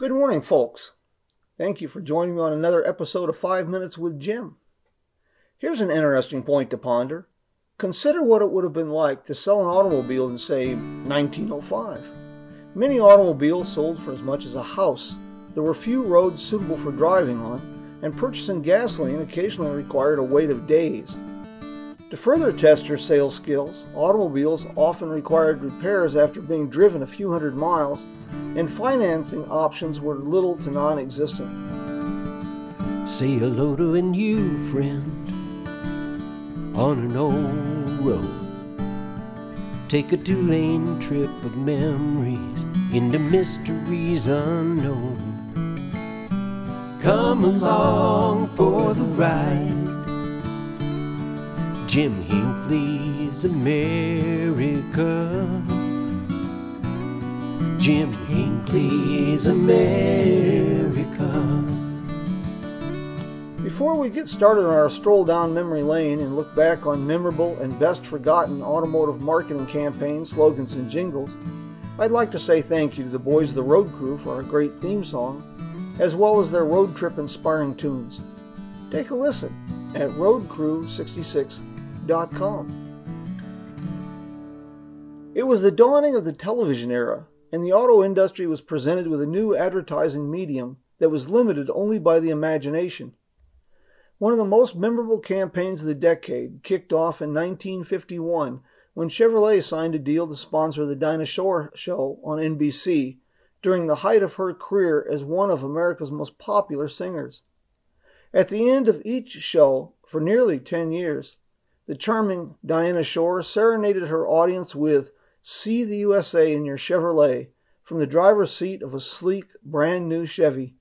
Good morning, folks. Thank you for joining me on another episode of 5 Minutes with Jim. Here's an interesting point to ponder. Consider what it would have been like to sell an automobile in, say, 1905. Many automobiles sold for as much as a house. There were few roads suitable for driving on, and purchasing gasoline occasionally required a wait of days. To further test her sales skills, automobiles often required repairs after being driven a few hundred miles, and financing options were little to non existent. Say hello to a new friend on an old road. Take a two lane trip of memories into mysteries unknown. Come along for the ride. Jim Hinckley's America. Jim Hinckley's America. Before we get started on our stroll down memory lane and look back on memorable and best forgotten automotive marketing campaigns, slogans, and jingles, I'd like to say thank you to the boys of the Road Crew for our great theme song, as well as their road trip inspiring tunes. Take a listen at roadcrew66.com. It was the dawning of the television era, and the auto industry was presented with a new advertising medium that was limited only by the imagination. One of the most memorable campaigns of the decade kicked off in 1951 when Chevrolet signed a deal to sponsor the Dinah Shore show on NBC during the height of her career as one of America's most popular singers. At the end of each show, for nearly 10 years, the charming Dinah Shore serenaded her audience with See the USA in Your Chevrolet from the driver's seat of a sleek, brand new Chevy.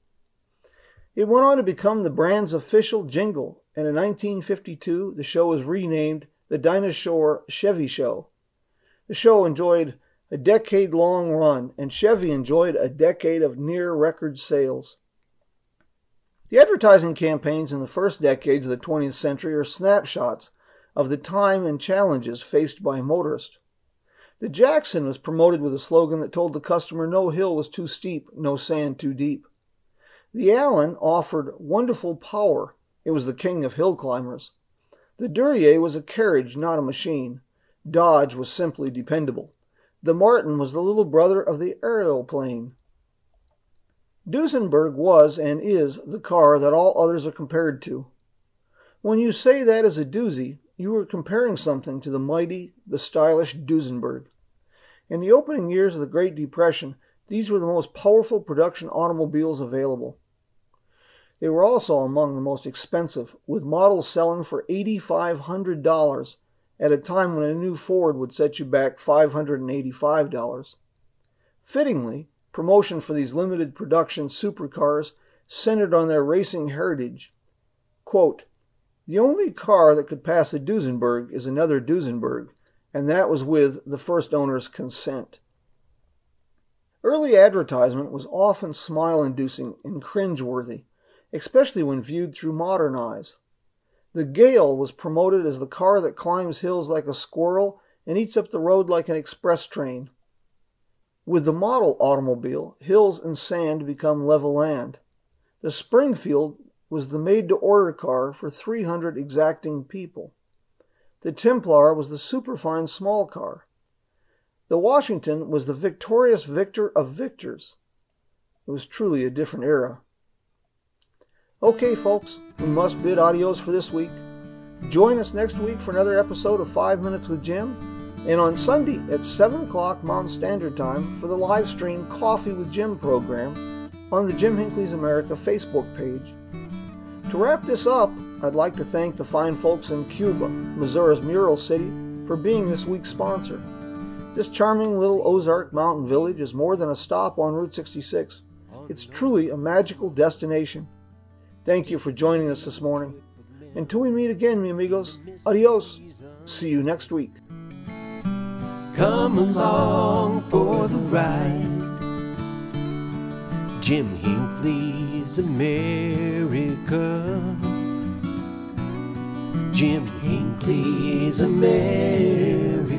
It went on to become the brand's official jingle, and in 1952 the show was renamed the Dinah Shore Chevy Show. The show enjoyed a decade long run, and Chevy enjoyed a decade of near record sales. The advertising campaigns in the first decades of the 20th century are snapshots of the time and challenges faced by motorists. The Jackson was promoted with a slogan that told the customer no hill was too steep, no sand too deep. The Allen offered wonderful power. It was the king of hill climbers. The Duryea was a carriage, not a machine. Dodge was simply dependable. The Martin was the little brother of the aeroplane. Duesenberg was and is the car that all others are compared to. When you say that is a doozy, you were comparing something to the mighty, the stylish Duesenberg. In the opening years of the Great Depression, these were the most powerful production automobiles available. They were also among the most expensive, with models selling for $8,500 at a time when a new Ford would set you back $585. Fittingly, promotion for these limited production supercars centered on their racing heritage. Quote, the only car that could pass a Duesenberg is another Duesenberg, and that was with the first owner's consent. Early advertisement was often smile inducing and cringe-worthy, especially when viewed through modern eyes. The Gale was promoted as the car that climbs hills like a squirrel and eats up the road like an express train. With the model automobile, hills and sand become level land. The Springfield was the made to order car for 300 exacting people. The Templar was the superfine small car. The Washington was the victorious victor of victors. It was truly a different era. Okay, folks, we must bid adios for this week. Join us next week for another episode of 5 Minutes with Jim, and on Sunday at 7 o'clock Mountain Standard Time for the live stream Coffee with Jim program on the Jim Hinckley's America Facebook page. To wrap this up, I'd like to thank the fine folks in Cuba, Missouri's Mural City, for being this week's sponsor. This charming little Ozark mountain village is more than a stop on Route 66. It's truly a magical destination. Thank you for joining us this morning. Until we meet again, mi amigos, adios. See you next week. Come along for the ride. Jim Hinckley's America. Jim Hinckley's America.